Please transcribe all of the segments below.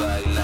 baila.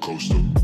coaster.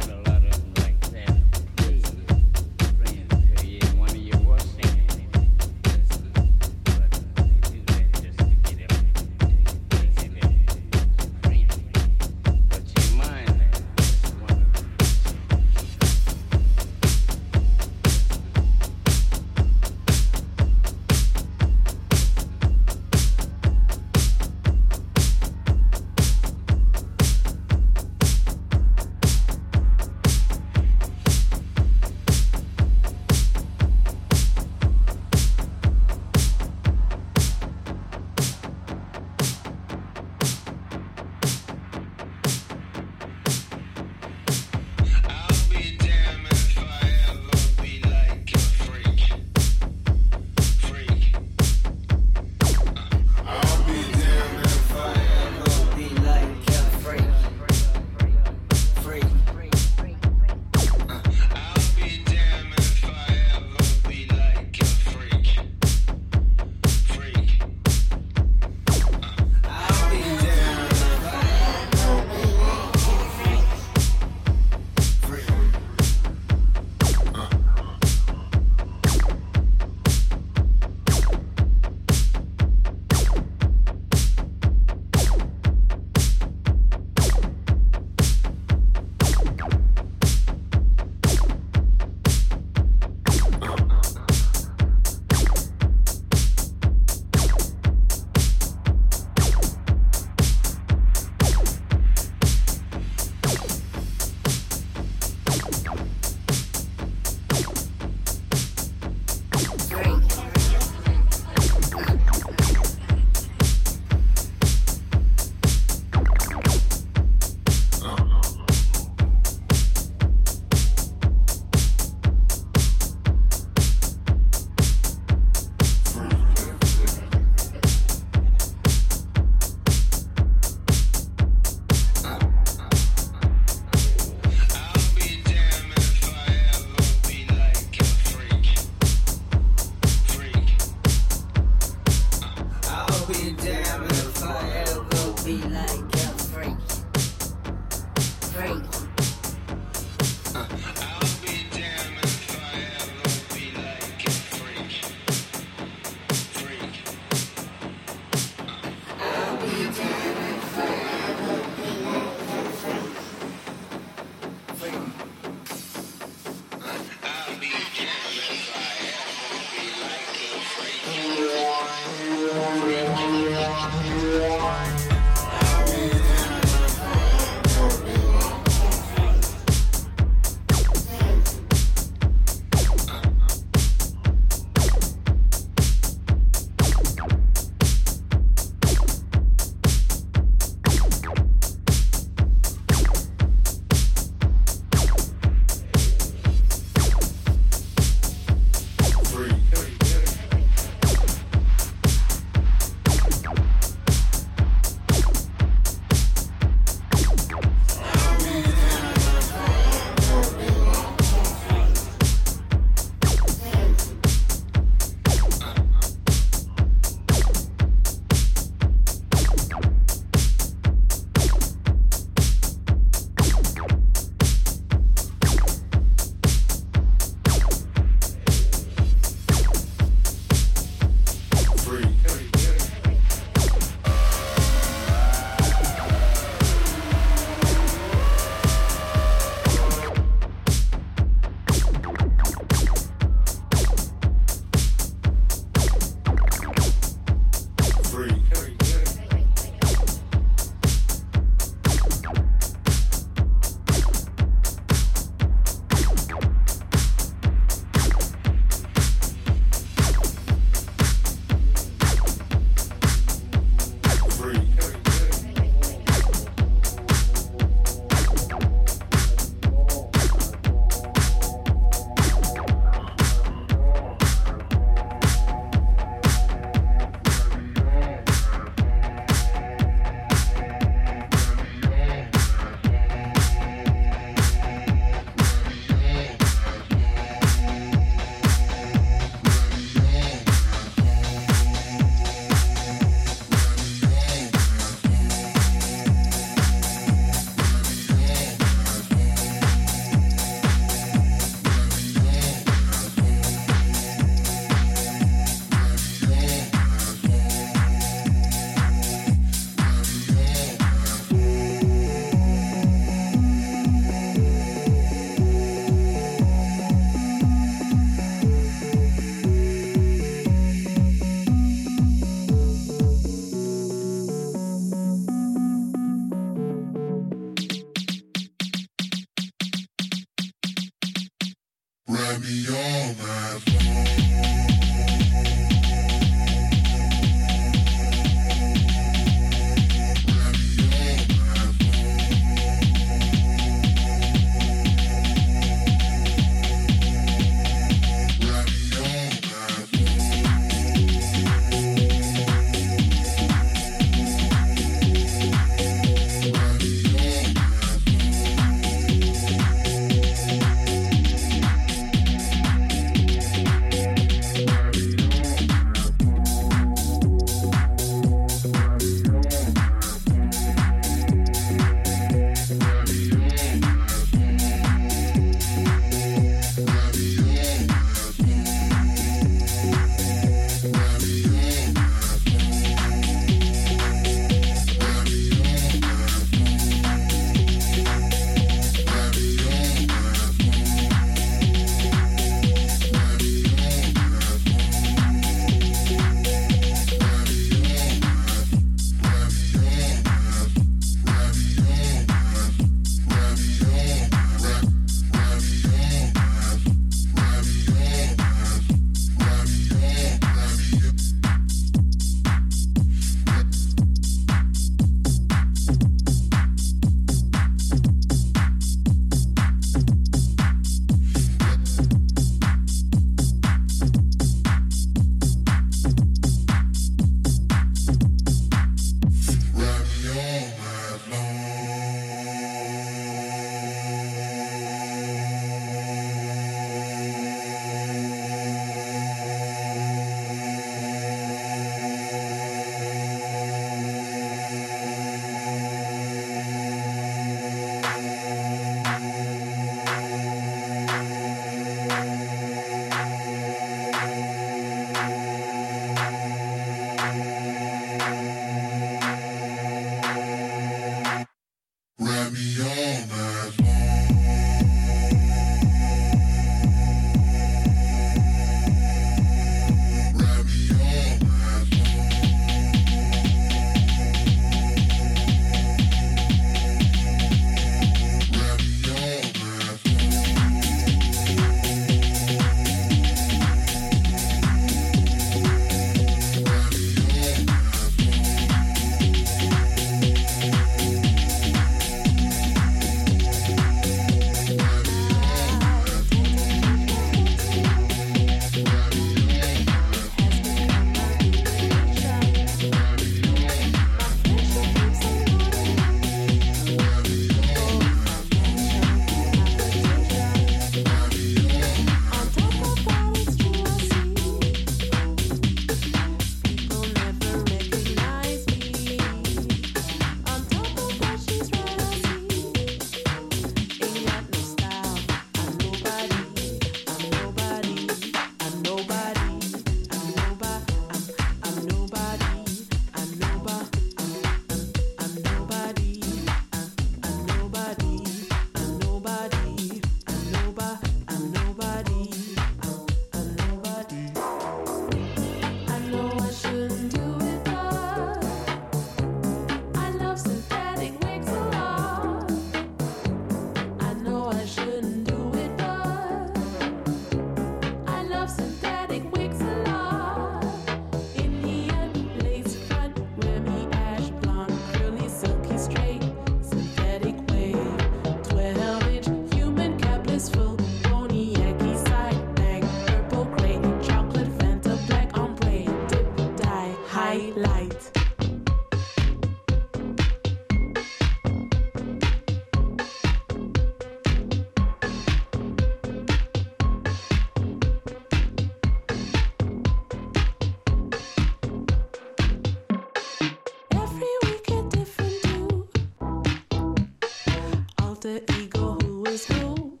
Alter ego, who is who?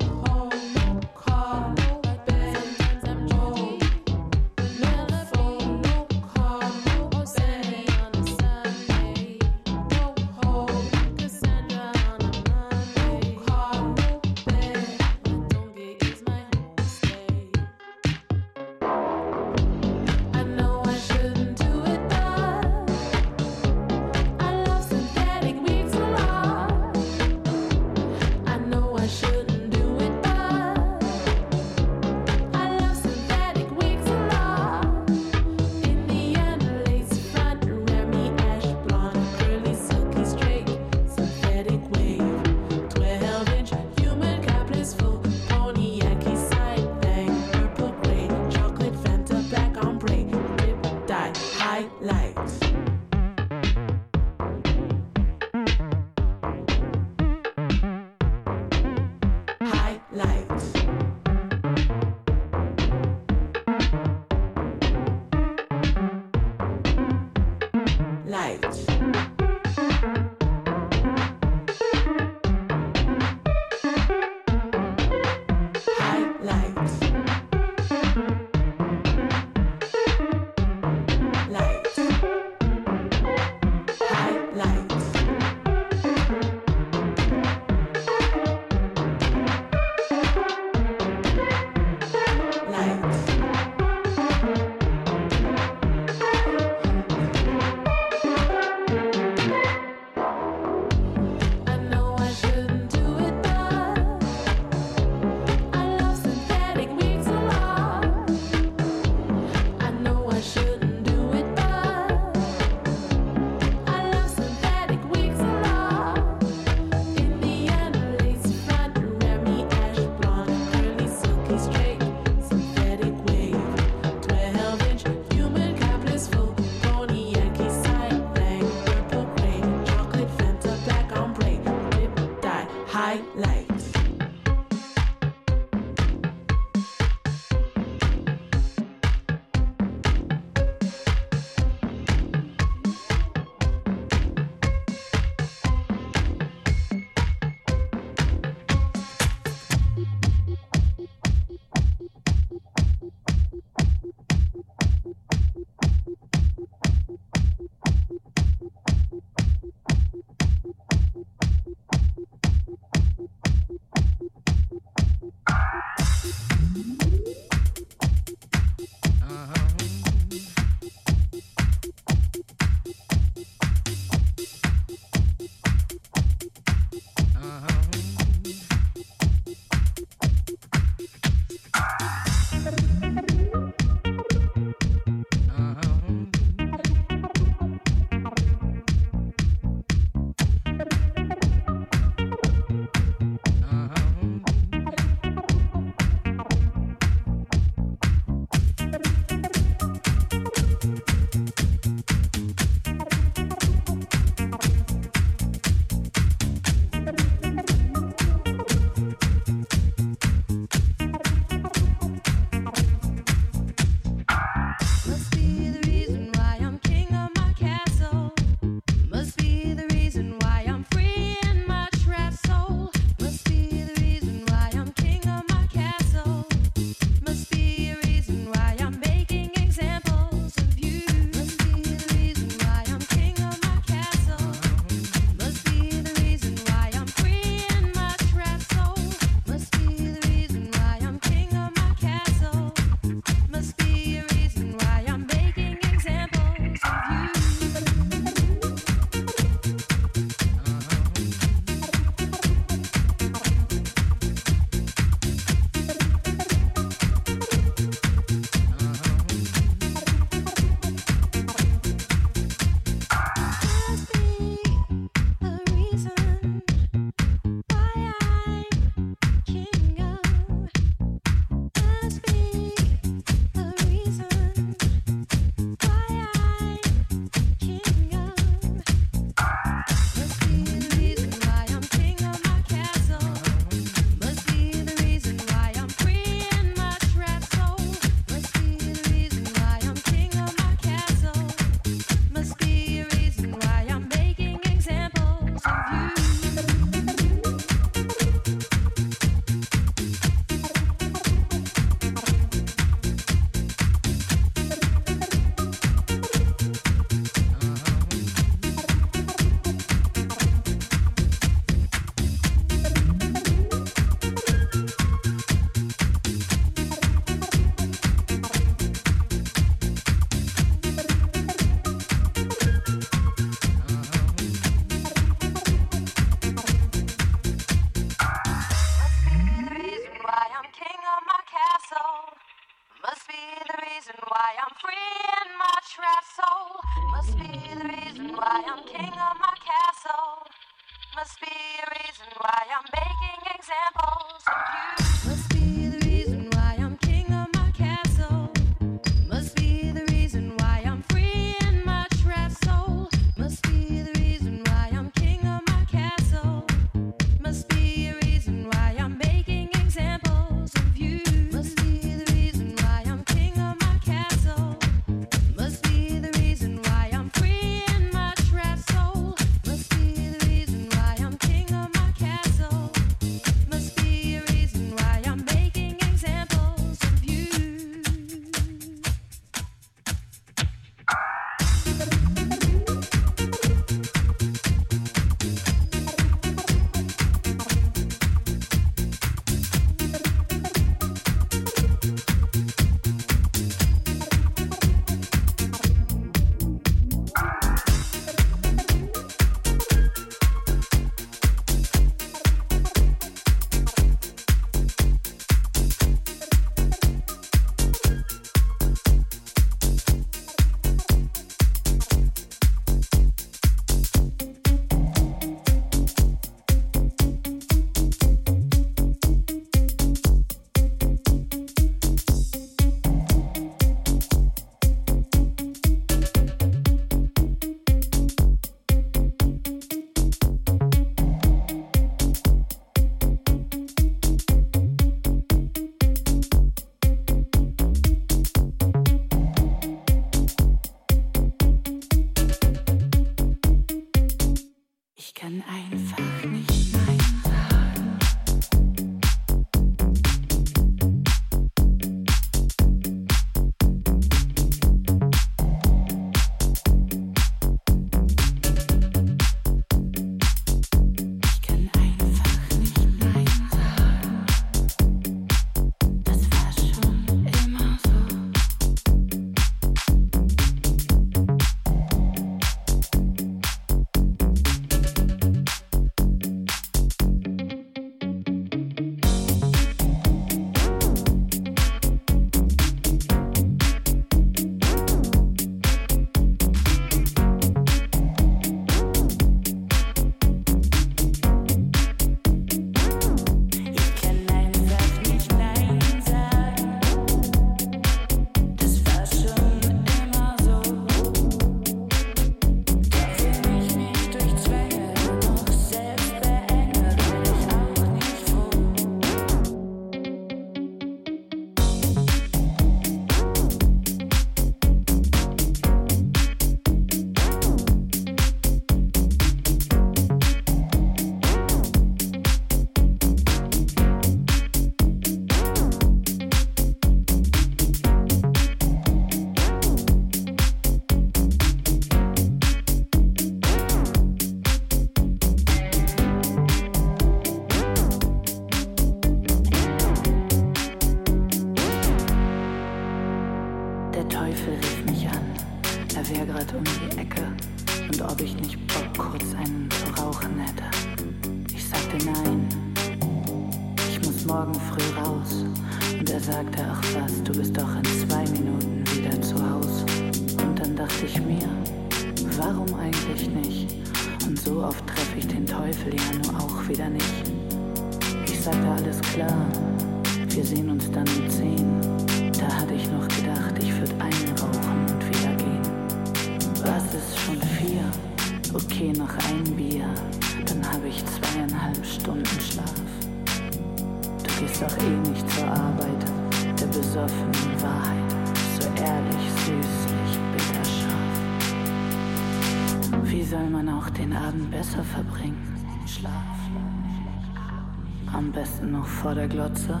Essen noch vor der Glotze?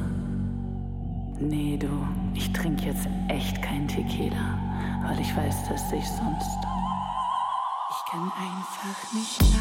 Nee, du, ich trinke jetzt echt kein Tequila, weil ich weiß, dass ich sonst. Ich kann einfach nicht.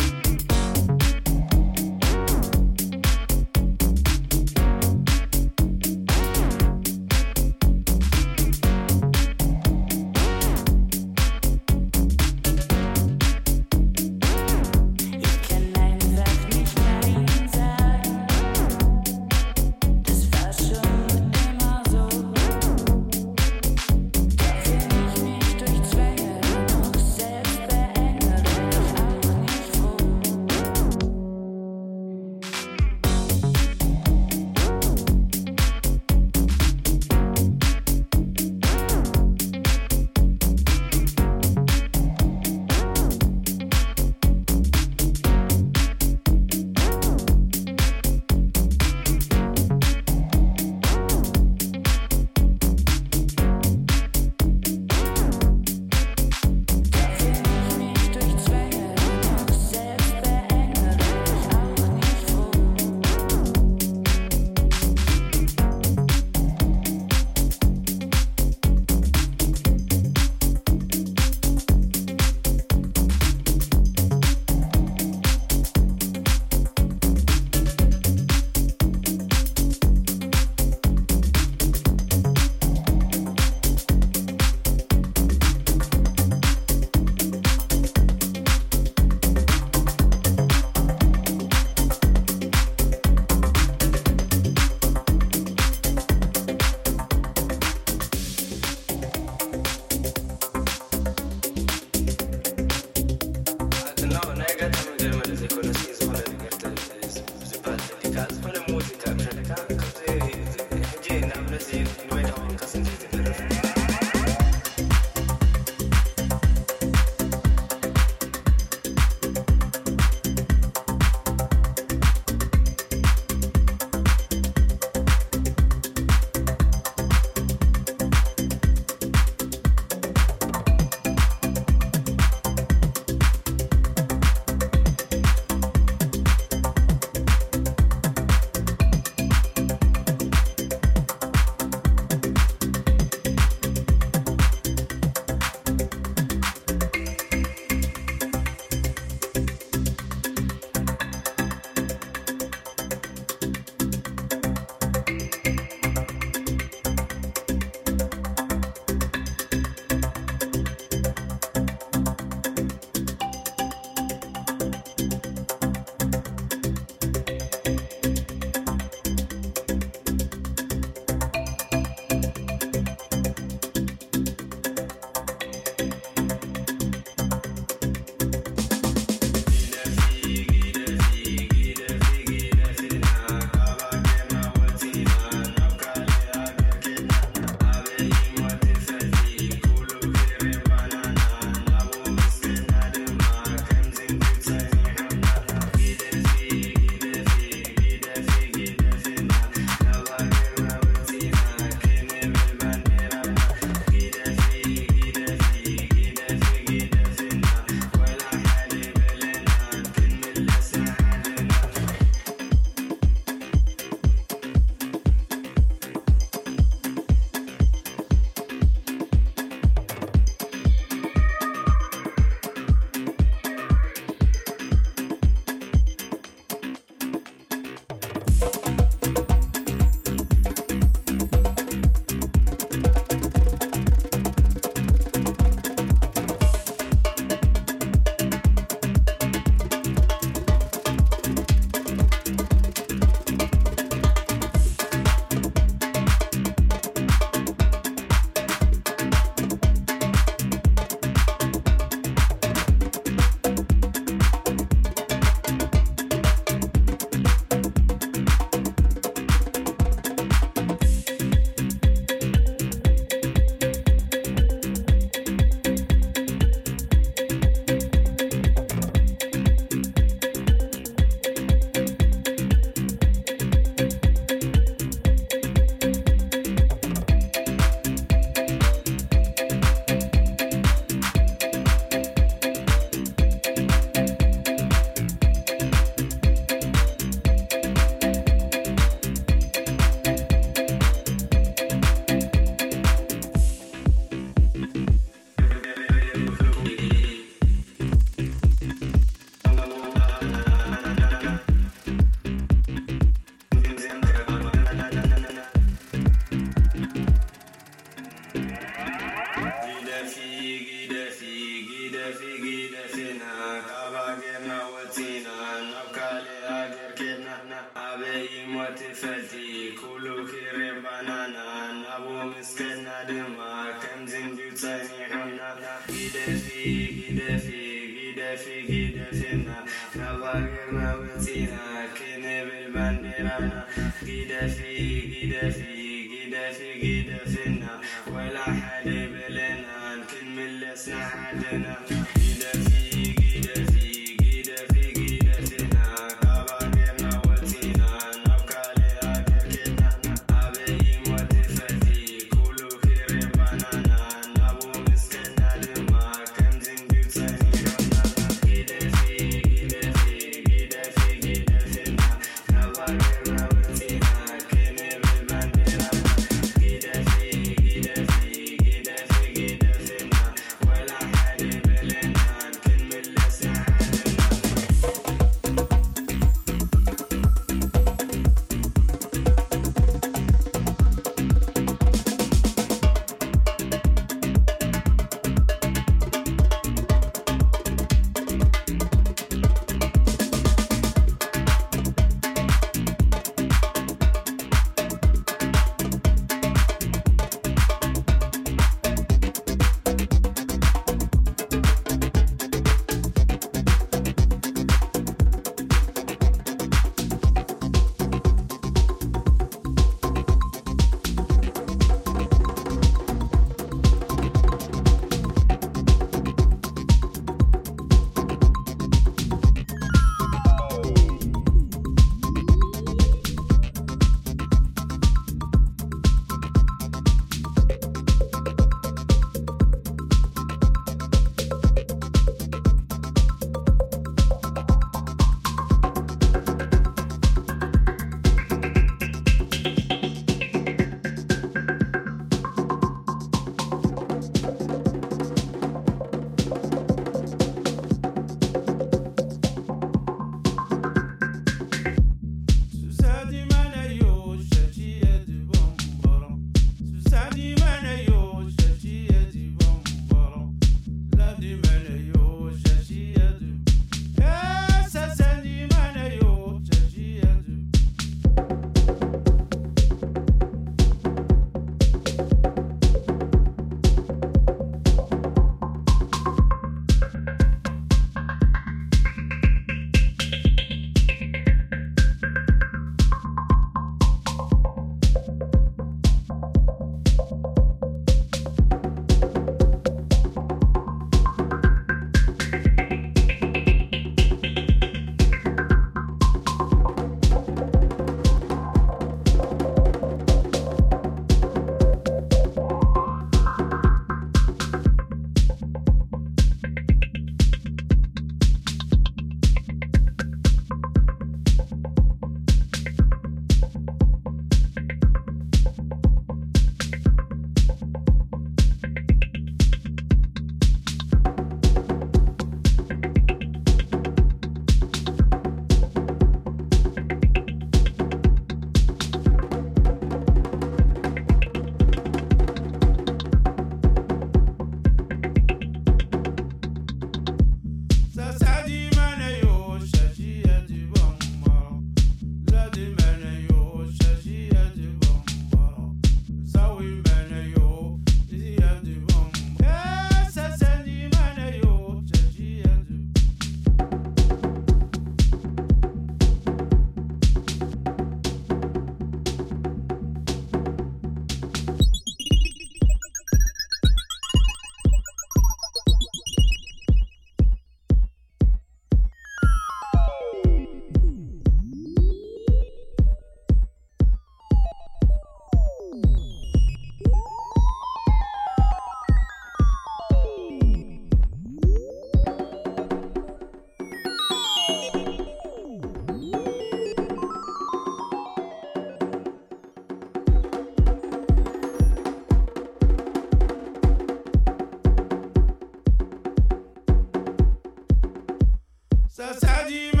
Ça, you dit